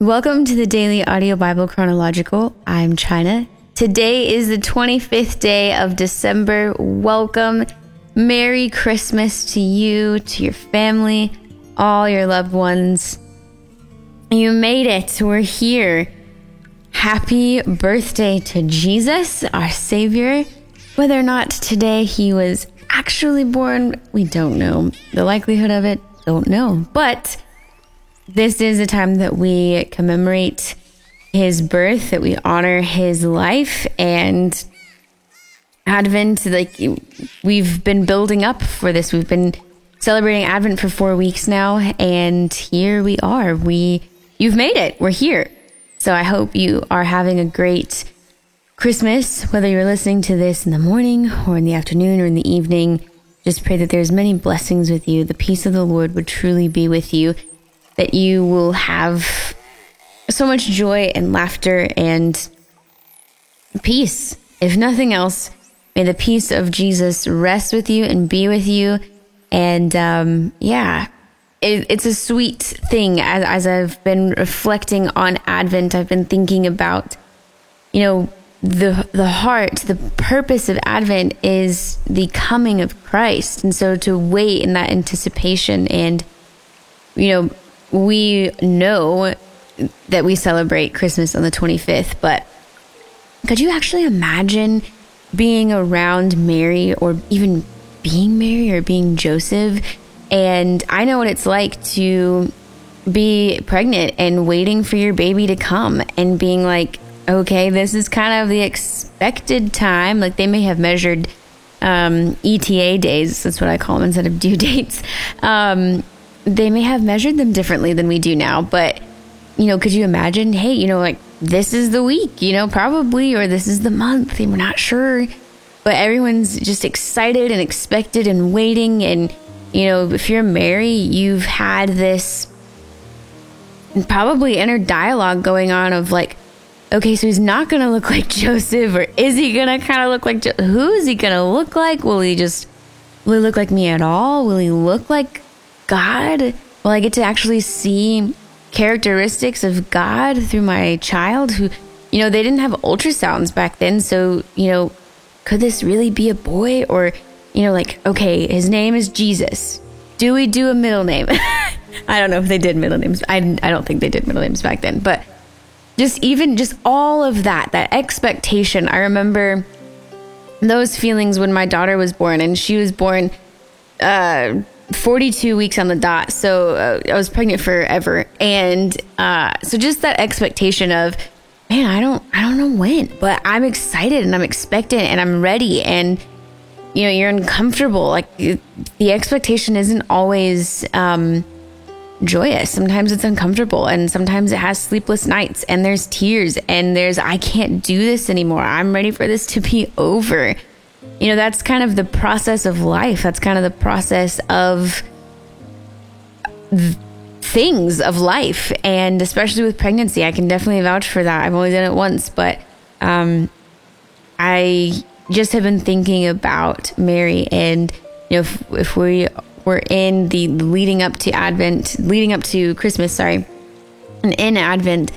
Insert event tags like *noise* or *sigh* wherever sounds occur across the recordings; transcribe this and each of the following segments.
Welcome to the Daily Audio Bible Chronological. I'm China. Today is the 25th day of December. Welcome. Merry Christmas to you, to your family, all your loved ones. You made it. We're here. Happy birthday to Jesus, our Savior. Whether or not today he was actually born, we don't know. The likelihood of it, don't know. But this is a time that we commemorate his birth, that we honor his life, and Advent, like we've been building up for this. We've been celebrating Advent for four weeks now, and here we are. We, you've made it. We're here. So I hope you are having a great Christmas, whether you're listening to this in the morning or in the afternoon or in the evening. Just pray that there's many blessings with you. The peace of the Lord would truly be with you that you will have so much joy and laughter and peace. If nothing else, may the peace of Jesus rest with you and be with you. And um, yeah, it, it's a sweet thing. As, as I've been reflecting on Advent, I've been thinking about, you know, the the heart, the purpose of Advent is the coming of Christ, and so to wait in that anticipation and you know we know that we celebrate Christmas on the 25th, but could you actually imagine being around Mary or even being Mary or being Joseph? And I know what it's like to be pregnant and waiting for your baby to come and being like, okay, this is kind of the expected time. Like they may have measured um, ETA days, that's what I call them instead of due *laughs* dates. Um, they may have measured them differently than we do now, but you know, could you imagine, hey, you know, like this is the week, you know, probably, or this is the month, and we're not sure. But everyone's just excited and expected and waiting. And, you know, if you're Mary, you've had this probably inner dialogue going on of like, okay, so he's not going to look like *laughs* Joseph, or is he going to kind of look like, jo- who is he going to look like? Will he just, will he look like me at all? Will he look like God? well, I get to actually see characteristics of God through my child who, you know, they didn't have ultrasounds back then. So, you know, could this really be a boy? Or, you know, like, okay, his name is Jesus. Do we do a middle name? *laughs* I don't know if they did middle names. I, I don't think they did middle names back then. But just even just all of that, that expectation. I remember those feelings when my daughter was born and she was born uh 42 weeks on the dot. So uh, I was pregnant forever. And uh, so just that expectation of, man, I don't, I don't know when, but I'm excited and I'm expectant and I'm ready. And, you know, you're uncomfortable. Like the expectation isn't always um, joyous. Sometimes it's uncomfortable and sometimes it has sleepless nights and there's tears and there's, I can't do this anymore. I'm ready for this to be over you know, that's kind of the process of life. That's kind of the process of things of life. And especially with pregnancy, I can definitely vouch for that. I've only done it once, but um, I just have been thinking about Mary and, you know, if, if we were in the leading up to Advent, leading up to Christmas, sorry, and in Advent,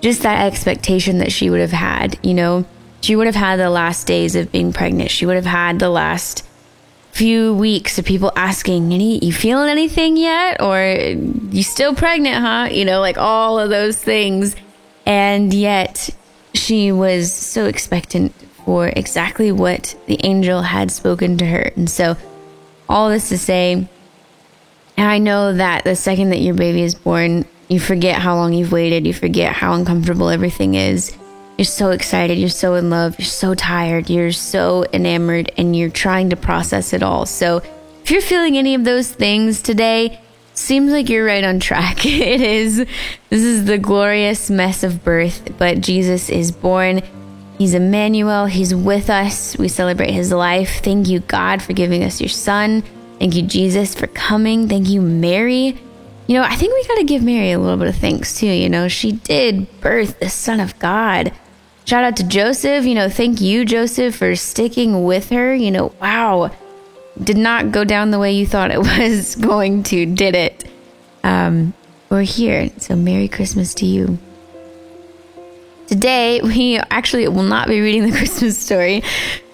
just that expectation that she would have had, you know, she would have had the last days of being pregnant. She would have had the last few weeks of people asking, "Any you feeling anything yet?" or "You still pregnant, huh?" You know, like all of those things. And yet, she was so expectant for exactly what the angel had spoken to her. And so, all this to say, I know that the second that your baby is born, you forget how long you've waited, you forget how uncomfortable everything is you're so excited, you're so in love, you're so tired, you're so enamored, and you're trying to process it all. So, if you're feeling any of those things today, seems like you're right on track. *laughs* it is. This is the glorious mess of birth, but Jesus is born. He's Emmanuel. He's with us. We celebrate his life. Thank you, God, for giving us your son. Thank you, Jesus, for coming. Thank you, Mary. You know, I think we got to give Mary a little bit of thanks too. You know, she did birth the Son of God. Shout out to Joseph. You know, thank you, Joseph, for sticking with her. You know, wow, did not go down the way you thought it *laughs* was going to, did it? Um, who are here. So, Merry Christmas to you. Today, *laughs* we actually will not be reading the *laughs* Christmas story.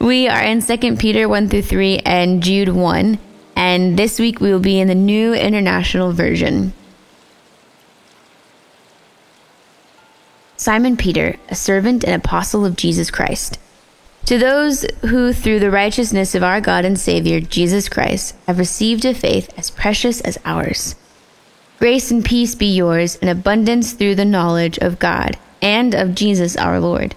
We are in 2 Peter 1 through 3 and Jude 1. And this week we will be in the New International Version. Simon Peter, a servant and apostle of Jesus Christ. To those who, through the righteousness of our God and Savior, Jesus Christ, have received a faith as precious as ours. Grace and peace be yours in abundance through the knowledge of God and of Jesus our Lord.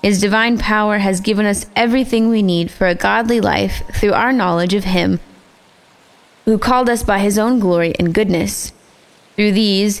His divine power has given us everything we need for a godly life through our knowledge of Him who called us by His own glory and goodness. Through these,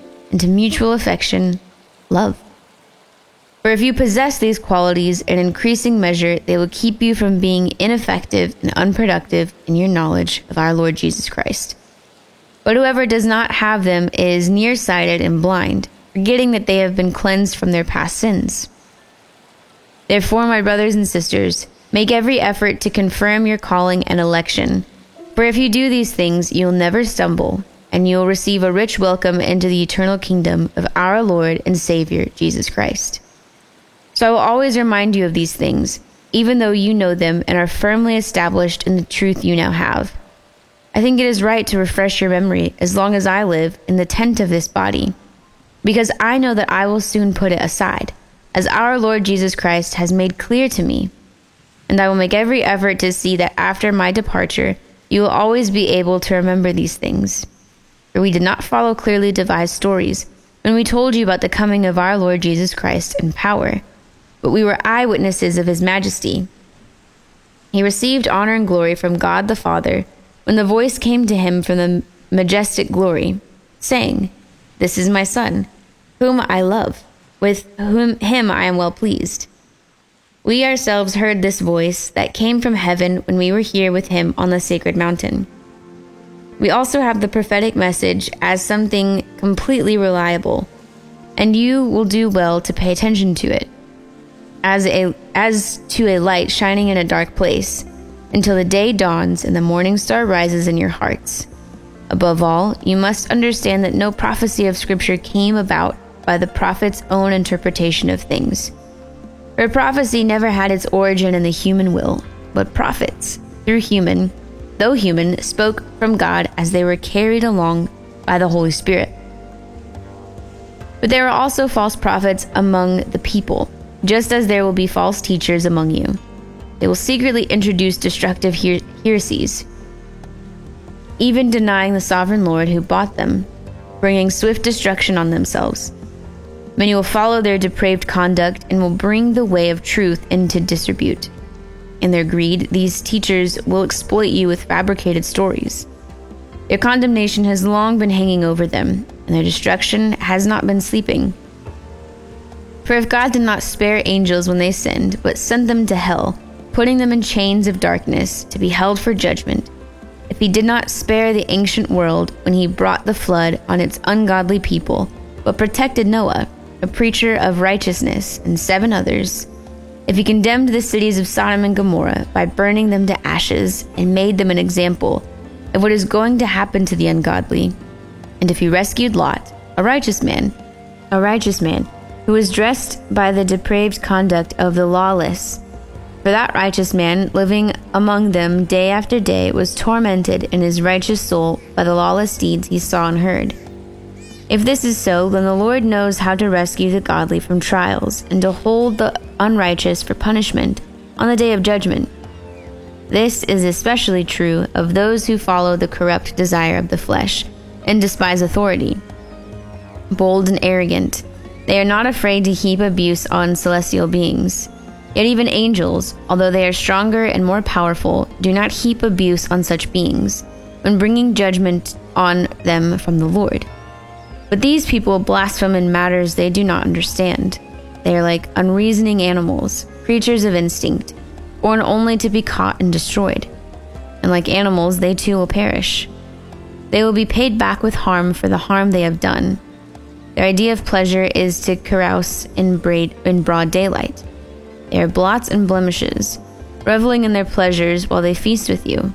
and to mutual affection, love. For if you possess these qualities in increasing measure, they will keep you from being ineffective and unproductive in your knowledge of our Lord Jesus Christ. But whoever does not have them is nearsighted and blind forgetting that they have been cleansed from their past sins. Therefore, my brothers and sisters, make every effort to confirm your calling and election. For if you do these things, you will never stumble, and you will receive a rich welcome into the eternal kingdom of our Lord and Savior, Jesus Christ. So I will always remind you of these things, even though you know them and are firmly established in the truth you now have. I think it is right to refresh your memory as long as I live in the tent of this body because I know that I will soon put it aside, as our Lord Jesus Christ has made clear to me. And I will make every effort to see that after my departure, you will always be able to remember these things. For we did not follow clearly devised stories when we told you about the coming of our Lord Jesus Christ in power, but we were eyewitnesses of his majesty. He received honor and glory from God the Father when the voice came to him from the majestic glory, saying, this is my son, whom I love, with whom him I am well pleased. We ourselves heard this voice that came from heaven when we were here with him on the sacred mountain. We also have the prophetic message as something completely reliable, and you will do well to pay attention to it, as, a, as to a light shining in a dark place, until the day dawns and the morning star rises in your hearts. Above all, you must understand that no prophecy of Scripture came about by the prophet's own interpretation of things. For prophecy never had its origin in the human will, but prophets, through human, though human, spoke from God as they were carried along by the Holy Spirit. But there are also false prophets among the people, just as there will be false teachers among you. They will secretly introduce destructive her- heresies even denying the sovereign Lord who bought them, bringing swift destruction on themselves. Many will follow their depraved conduct and will bring the way of truth into disrepute. In their greed, these teachers will exploit you with fabricated stories. Their condemnation has long been hanging over them, and their destruction has not been sleeping. For if God did not spare angels when they sinned, but sent them to hell, putting them in chains of darkness to be held for judgment, if he did not spare the ancient world when he brought the flood on its ungodly people, but protected Noah, a preacher of righteousness, and seven others, if he condemned the cities of Sodom and Gomorrah by burning them to ashes and made them an example of what is going to happen to the ungodly, and if he rescued Lot, a righteous man, a righteous man, who was dressed by the depraved conduct of the lawless, for that righteous man, living among them day after day, was tormented in his righteous soul by the lawless deeds he saw and heard. If this is so, then the Lord knows how to rescue the godly from trials and to hold the unrighteous for punishment on the day of judgment. This is especially true of those who follow the corrupt desire of the flesh and despise authority. Bold and arrogant, they are not afraid to heap abuse on celestial beings. Yet even angels, although they are stronger and more powerful, do not heap abuse on such beings when bringing judgment on them from the Lord. But these people blaspheme in matters they do not understand. They are like unreasoning animals, creatures of instinct, born only to be caught and destroyed. And like animals, they too will perish. They will be paid back with harm for the harm they have done. Their idea of pleasure is to carouse in, braid, in broad daylight. They are blots and blemishes, reveling in their pleasures while they feast with you.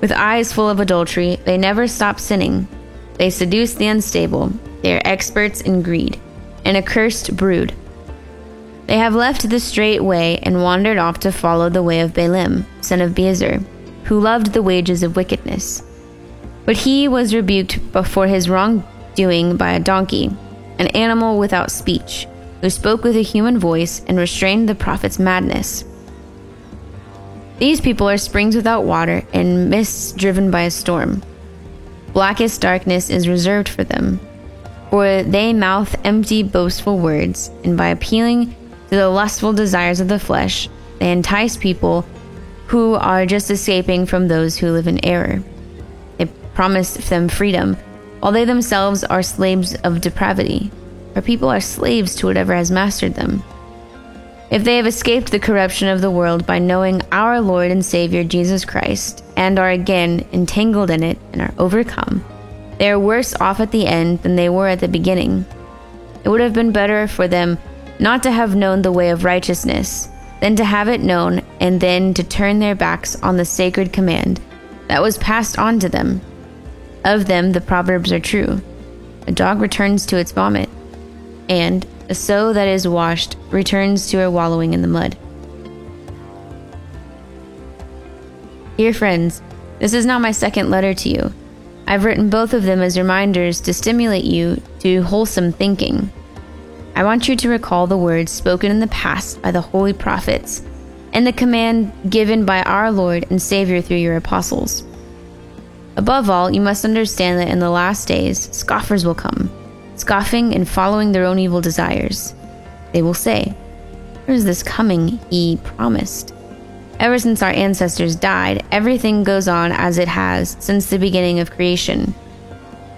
With eyes full of adultery, they never stop sinning. They seduce the unstable. They are experts in greed, an accursed brood. They have left the straight way and wandered off to follow the way of Balaam, son of Bezer, who loved the wages of wickedness. But he was rebuked for his wrongdoing by a donkey, an animal without speech, who spoke with a human voice and restrained the prophet's madness. These people are springs without water and mists driven by a storm. Blackest darkness is reserved for them, for they mouth empty, boastful words, and by appealing to the lustful desires of the flesh, they entice people who are just escaping from those who live in error. They promise them freedom, while they themselves are slaves of depravity. For people are slaves to whatever has mastered them. If they have escaped the corruption of the world by knowing our Lord and Savior Jesus Christ, and are again entangled in it and are overcome, they are worse off at the end than they were at the beginning. It would have been better for them not to have known the way of righteousness than to have it known and then to turn their backs on the sacred command that was passed on to them. Of them, the proverbs are true. A dog returns to its vomit, and a sow that is washed returns to her wallowing in the mud. Dear friends, this is now my second letter to you. I've written both of them as reminders to stimulate you to wholesome thinking. I want you to recall the words spoken in the past by the holy prophets and the command given by our Lord and Savior through your apostles. Above all, you must understand that in the last days, scoffers will come scoffing and following their own evil desires. They will say, Where is this coming he promised? Ever since our ancestors died, everything goes on as it has since the beginning of creation.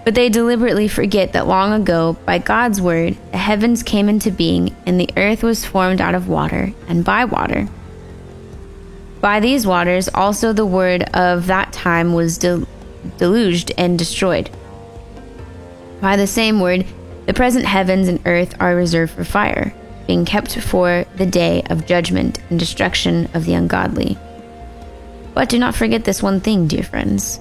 But they deliberately forget that long ago, by God's word, the heavens came into being and the earth was formed out of water and by water. By these waters, also the word of that time was del- deluged and destroyed. By the same word, the present heavens and earth are reserved for fire, being kept for the day of judgment and destruction of the ungodly. But do not forget this one thing, dear friends.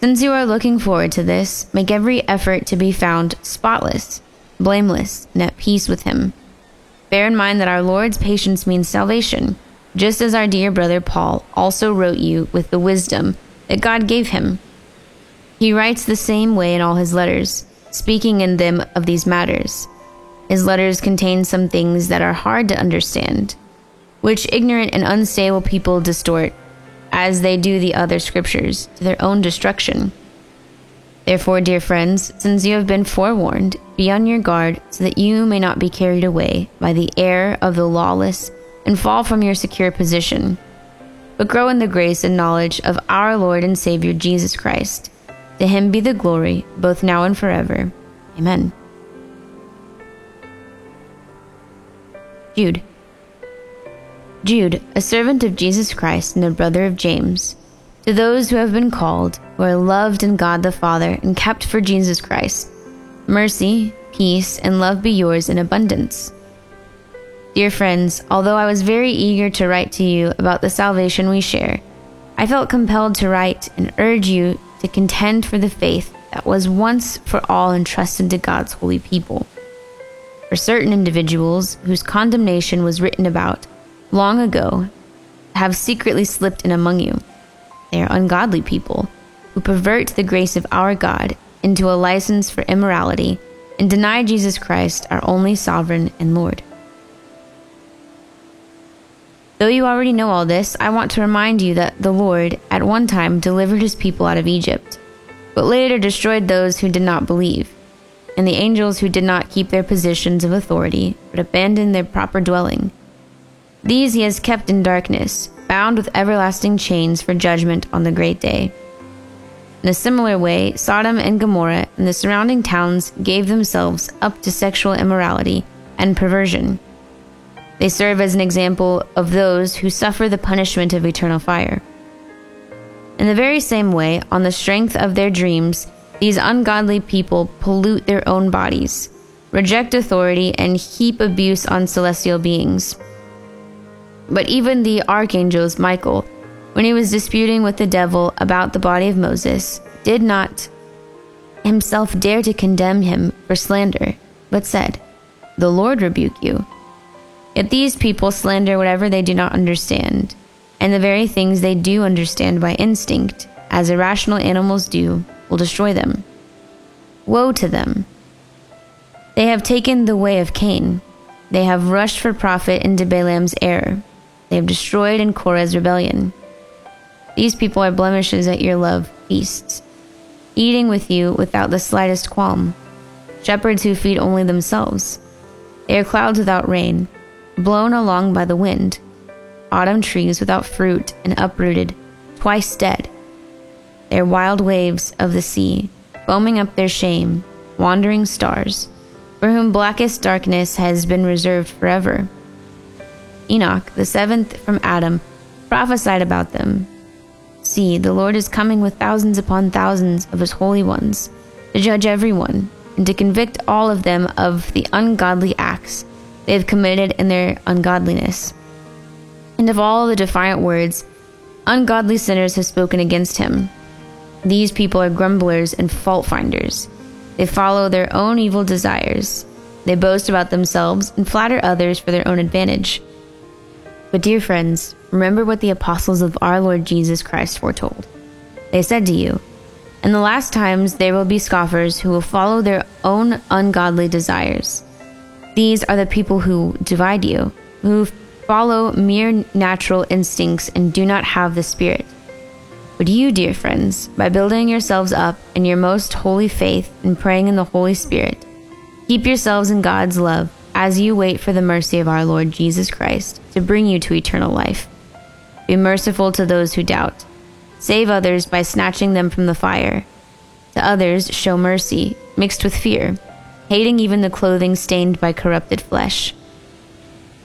since you are looking forward to this, make every effort to be found spotless, blameless, and at peace with him. Bear in mind that our Lord's patience means salvation, just as our dear brother Paul also wrote you with the wisdom that God gave him. He writes the same way in all his letters, speaking in them of these matters his letters contain some things that are hard to understand, which ignorant and unstable people distort, as they do the other scriptures, to their own destruction. Therefore, dear friends, since you have been forewarned, be on your guard so that you may not be carried away by the error of the lawless and fall from your secure position, but grow in the grace and knowledge of our Lord and Savior Jesus Christ. To him be the glory, both now and forever. Amen. Jude. Jude, a servant of Jesus Christ and a brother of James, to those who have been called, who are loved in God the Father and kept for Jesus Christ, mercy, peace, and love be yours in abundance. Dear friends, although I was very eager to write to you about the salvation we share, I felt compelled to write and urge you to contend for the faith that was once for all entrusted to God's holy people. For certain individuals whose condemnation was written about long ago have secretly slipped in among you. They are ungodly people who pervert the grace of our God into a license for immorality and deny Jesus Christ, our only sovereign and Lord. Though you already know all this, I want to remind you that the Lord at one time delivered his people out of Egypt, but later destroyed those who did not believe, and the angels who did not keep their positions of authority, but abandoned their proper dwelling. These he has kept in darkness, bound with everlasting chains for judgment on the great day. In a similar way, Sodom and Gomorrah and the surrounding towns gave themselves up to sexual immorality and perversion they serve as an example of those who suffer the punishment of eternal fire. In the very same way, on the strength of their dreams, these ungodly people pollute their own bodies, reject authority, and heap abuse on celestial beings. But even the archangels, Michael, when he was disputing with the devil about the body of Moses, did not himself dare to condemn him for slander, but said, The Lord rebuke you. Yet these people slander whatever they do not understand, and the very things they do understand by instinct, as irrational animals do, will destroy them. Woe to them! They have taken the way of Cain. They have rushed for profit into Balaam's error. They have destroyed in Korah's rebellion. These people are blemishes at your love feasts, eating with you without the slightest qualm. Shepherds who feed only themselves. They are clouds without rain blown along by the wind, autumn trees without fruit and uprooted, twice dead. They are wild waves of the sea, foaming up their shame, wandering stars, for whom blackest darkness has been reserved forever. Enoch, the seventh from Adam, prophesied about them. See, the Lord is coming with thousands upon thousands of his holy ones, to judge everyone, and to convict all of them of the ungodly acts they have committed in their ungodliness. And of all the defiant words, ungodly sinners have spoken against him. These people are grumblers and fault finders. They follow their own evil desires. They boast about themselves and flatter others for their own advantage. But, dear friends, remember what the apostles of our Lord Jesus Christ foretold. They said to you, In the last times there will be scoffers who will follow their own ungodly desires. These are the people who divide you, who follow mere natural instincts and do not have the Spirit. But you, dear friends, by building yourselves up in your most holy faith and praying in the Holy Spirit, keep yourselves in God's love as you wait for the mercy of our Lord Jesus Christ to bring you to eternal life. Be merciful to those who doubt. Save others by snatching them from the fire. To others, show mercy, mixed with fear hating even the clothing stained by corrupted flesh.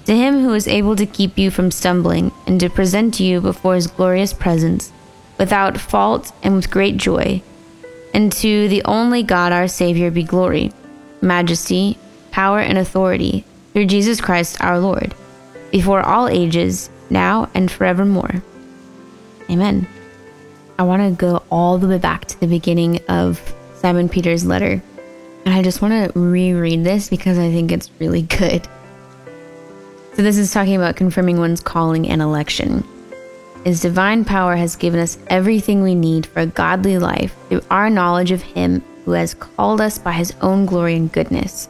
To him who is able to keep you from stumbling and to present you before his glorious presence without fault and with great joy, and to the only God our Savior be glory, majesty, power, and authority through Jesus Christ our Lord, before all ages, now and forevermore. Amen. I want to go all the way back to the beginning of Simon Peter's letter and I just want to reread this because I think it's really good. So, this is talking about confirming one's calling and election. His divine power has given us everything we need for a godly life through our knowledge of Him who has called us by His own glory and goodness.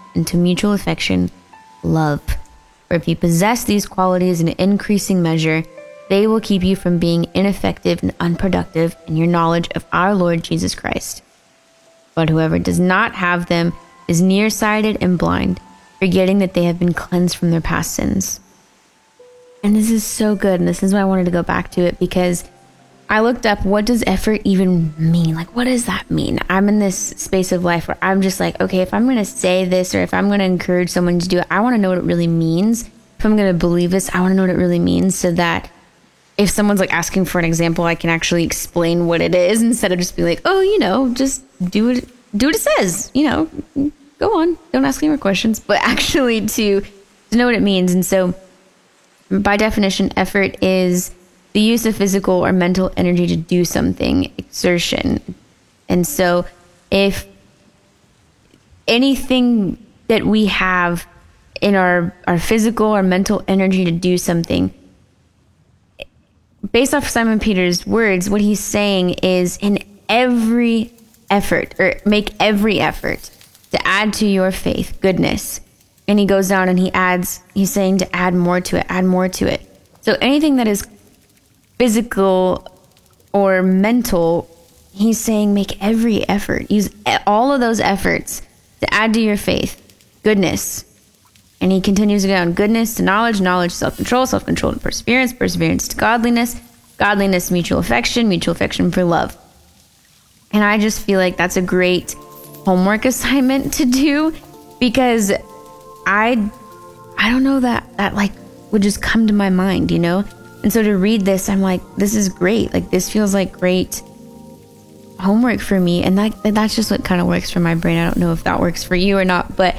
and to mutual affection, love. For if you possess these qualities in increasing measure, they will keep you from being ineffective and unproductive in your knowledge of our Lord Jesus Christ. But whoever does not have them is nearsighted and blind, forgetting that they have been cleansed from their past sins. and this is so good. And this is why I wanted to go back to it because I looked up what does effort even mean? Like, what does that mean? I'm in this space of life where I'm just like, okay, if I'm going to say this or if I'm going to encourage someone to do it, I want to know what it really means. If I'm going to believe this, I want to know what it really means so that if someone's like asking for an example, I can actually explain what it is instead of just being like, oh, you know, just do it, do what it says, you know, go on, don't ask any more questions, but *laughs* actually to, to know what it means. And so, by definition, effort is the use of physical or mental energy to do something, exertion. And so, if anything that we have in our, our physical or mental energy to do something, based off Simon Peter's words, what he's saying is in every effort, or make every effort to add to your faith goodness. And he goes down and he adds, he's saying to add more to it, add more to it. So anything that is physical or mental, he's saying make every effort. Use all of those efforts to add to your faith goodness. And he continues to go on goodness to knowledge, knowledge, self control, self control to perseverance, perseverance to godliness, godliness, mutual affection, mutual affection for love. And I just feel like that's a great homework *laughs* assignment to do because I I don't know that that like would just come to my mind, you know? And so to read this, I'm like, this is great. Like this feels like great homework for me and that that's just what kind of works for my brain. I don't know if that works for you or not, but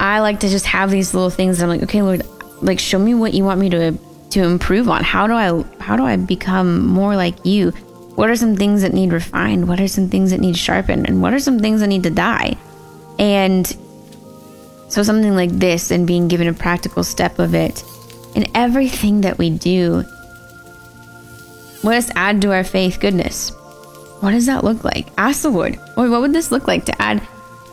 I like to just have these little things I'm like, okay, Lord, like show me what you want me to to improve on. How do I how do I become more like you? What are some things that need refined? What are some things that need sharpened? And what are some things that need to die? And so, something like this and being given a practical step of it in everything that we do, let us add to our faith goodness. What does that look like? Ask the Lord, Lord, what would this look like to add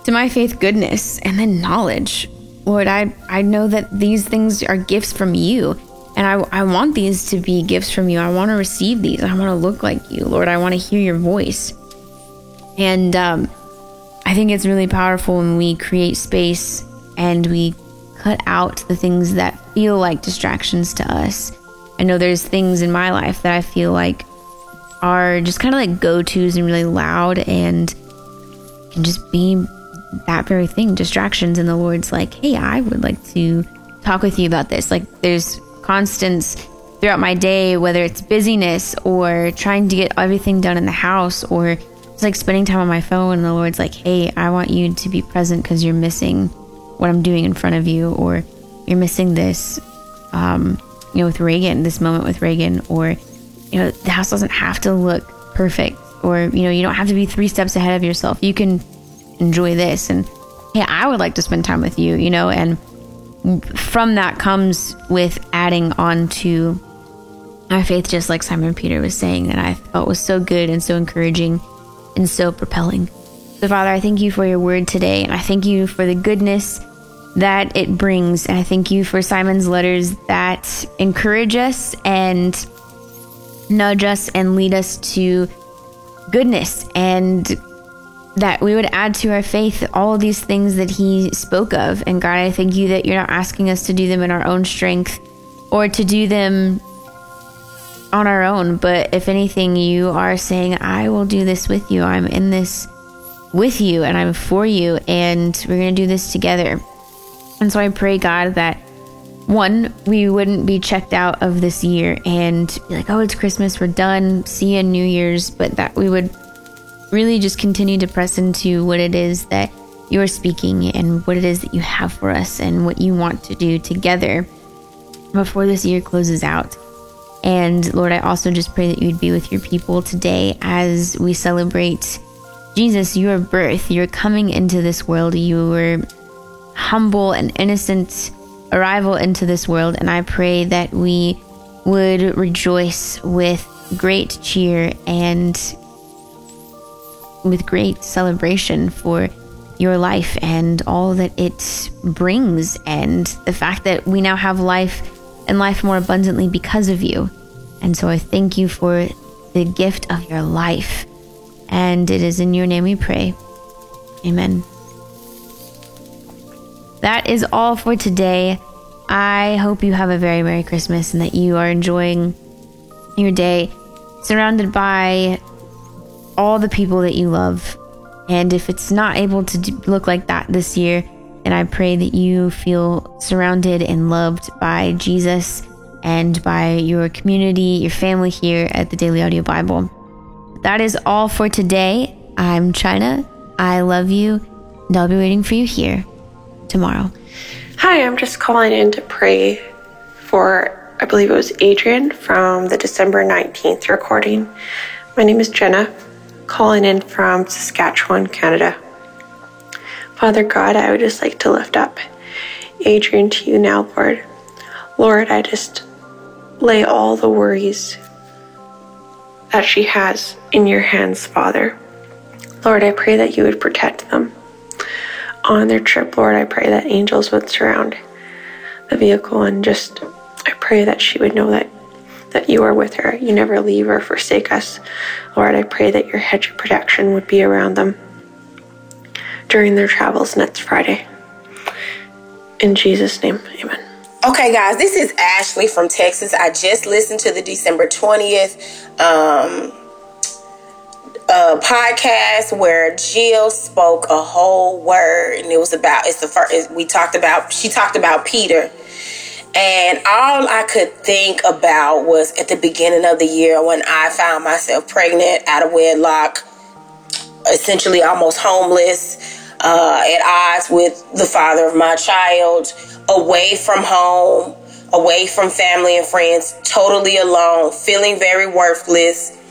to my faith goodness and then knowledge? Lord, I, I know that these things are gifts from you. And I, I want these to be gifts from you. I want to receive these. I want to look like you, Lord. I want to hear your voice. And um, I think it's really powerful when we create space and we cut out the things that feel like distractions to us. I know there's things in my life that I feel like are just kind of like go tos and really loud and can just be that very thing distractions. And the Lord's like, hey, I would like to talk with you about this. Like, there's constants throughout my day, whether it's busyness or trying to get everything done in the house or it's like spending time on my phone. And the Lord's like, hey, I want you to be present because you're missing what I'm doing in front of you, or you're missing this, um, you know, with Reagan, this moment with Reagan, or, you know, the house doesn't have to look perfect, or, you know, you don't have to be three steps ahead of yourself. You can enjoy this. And, hey, I would like to spend time with you, you know, and from that comes with adding on to our faith, just like Simon Peter was saying, that I thought was so good and so encouraging and so propelling. So, Father, I thank you for your word today, and I thank you for the goodness that it brings. And I thank you for Simon's letters that encourage us and nudge us and lead us to goodness and that we would add to our faith all these things that he spoke of. And God, I thank you that you're not asking us to do them in our own strength or to do them on our own. But if anything, you are saying, I will do this with you. I'm in this with you and I'm for you, and we're going to do this together. And so I pray, God, that one, we wouldn't be checked out of this year and be like, oh, it's Christmas, we're done, see you New Year's, but that we would really just continue to press into what it is that you're speaking and what it is that you have for us and what you want to do together before this year closes out. And Lord, I also just pray that you'd be with your people today as we celebrate Jesus, your birth, your coming into this world, your humble and innocent arrival into this world. And I pray that we would rejoice with great cheer and with great celebration for your life and all that it brings, and the fact that we now have life and life more abundantly because of you. And so I thank you for the gift of your life. And it is in your name we pray. Amen. That is all for today. I hope you have a very Merry Christmas and that you are enjoying your day surrounded by all the people that you love. And if it's not able to look like that this year, then I pray that you feel surrounded and loved by Jesus and by your community, your family here at the Daily Audio Bible. That is all for today. I'm China. I love you, and I'll be waiting for you here tomorrow. Hi, I'm just calling in to pray for, I believe it was Adrian from the December 19th recording. My name is Jenna, calling in from Saskatchewan, Canada. Father God, I would just like to lift up Adrian to you now, Lord. Lord, I just lay all the worries that she has in your hands, Father. Lord, I pray that you would protect them on their trip. Lord, I pray that angels would surround the vehicle and just I pray that she would know that that you are with her. You never leave or forsake us. Lord, I pray that your hedge of protection would be around them during their travels next Friday. In Jesus' name, amen. Okay, guys, this is Ashley from Texas. I just listened to the December 20th um, a podcast where Jill spoke a whole word, and it was about it's the first we talked about. She talked about Peter, and all I could think about was at the beginning of the year when I found myself pregnant out of wedlock, essentially almost homeless, uh, at odds with the father of my child, away from home, away from family and friends, totally alone, feeling very worthless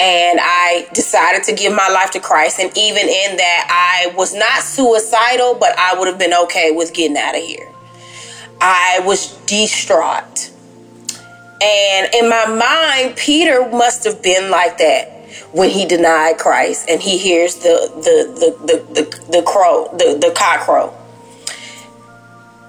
and I decided to give my life to Christ. And even in that, I was not suicidal, but I would have been okay with getting out of here. I was distraught. And in my mind, Peter must have been like that when he denied Christ and he hears the the the the, the, the crow, the, the cock crow.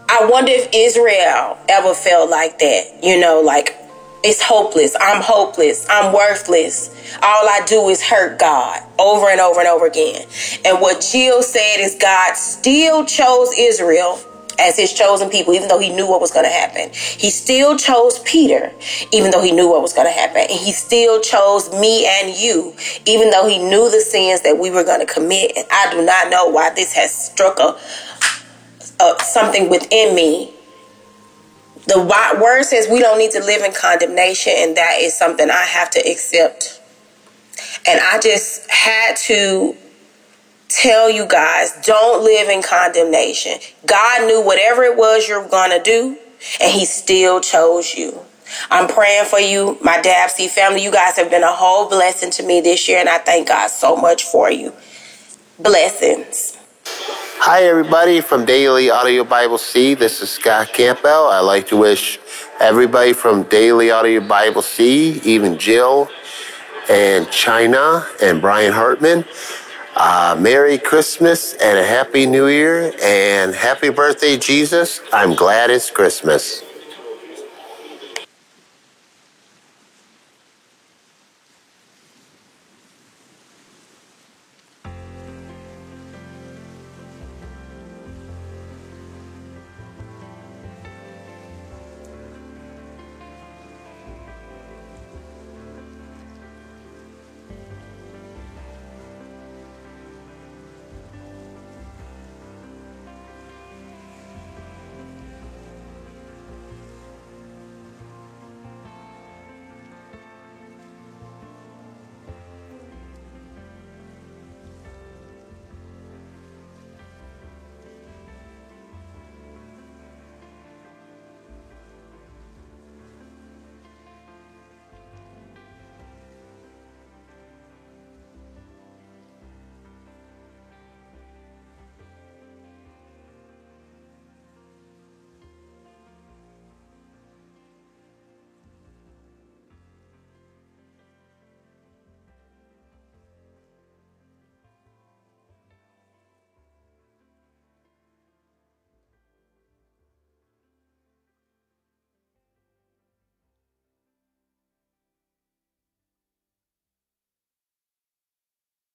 I wonder if Israel ever felt like that, you know, like it's hopeless. I'm hopeless. I'm worthless. All I do is hurt God over and over and over again. And what Jill said is God still chose Israel as his chosen people, even though he knew what was going to happen. He still chose Peter, even though he knew what was going to happen. And he still chose me and you, even though he knew the sins that we were going to commit. And I do not know why this has struck a, a something within me the word says we don't need to live in condemnation, and that is something I have to accept. And I just had to tell you guys don't live in condemnation. God knew whatever it was you're going to do, and He still chose you. I'm praying for you, my Dabsy family. You guys have been a whole blessing to me this year, and I thank God so much for you. Blessings. Hi, everybody from Daily Audio Bible C. This is Scott Campbell. I'd like to wish everybody from Daily Audio Bible C, even Jill and China and Brian Hardin, uh, Merry Christmas and a Happy New Year and Happy Birthday, Jesus. I'm glad it's Christmas.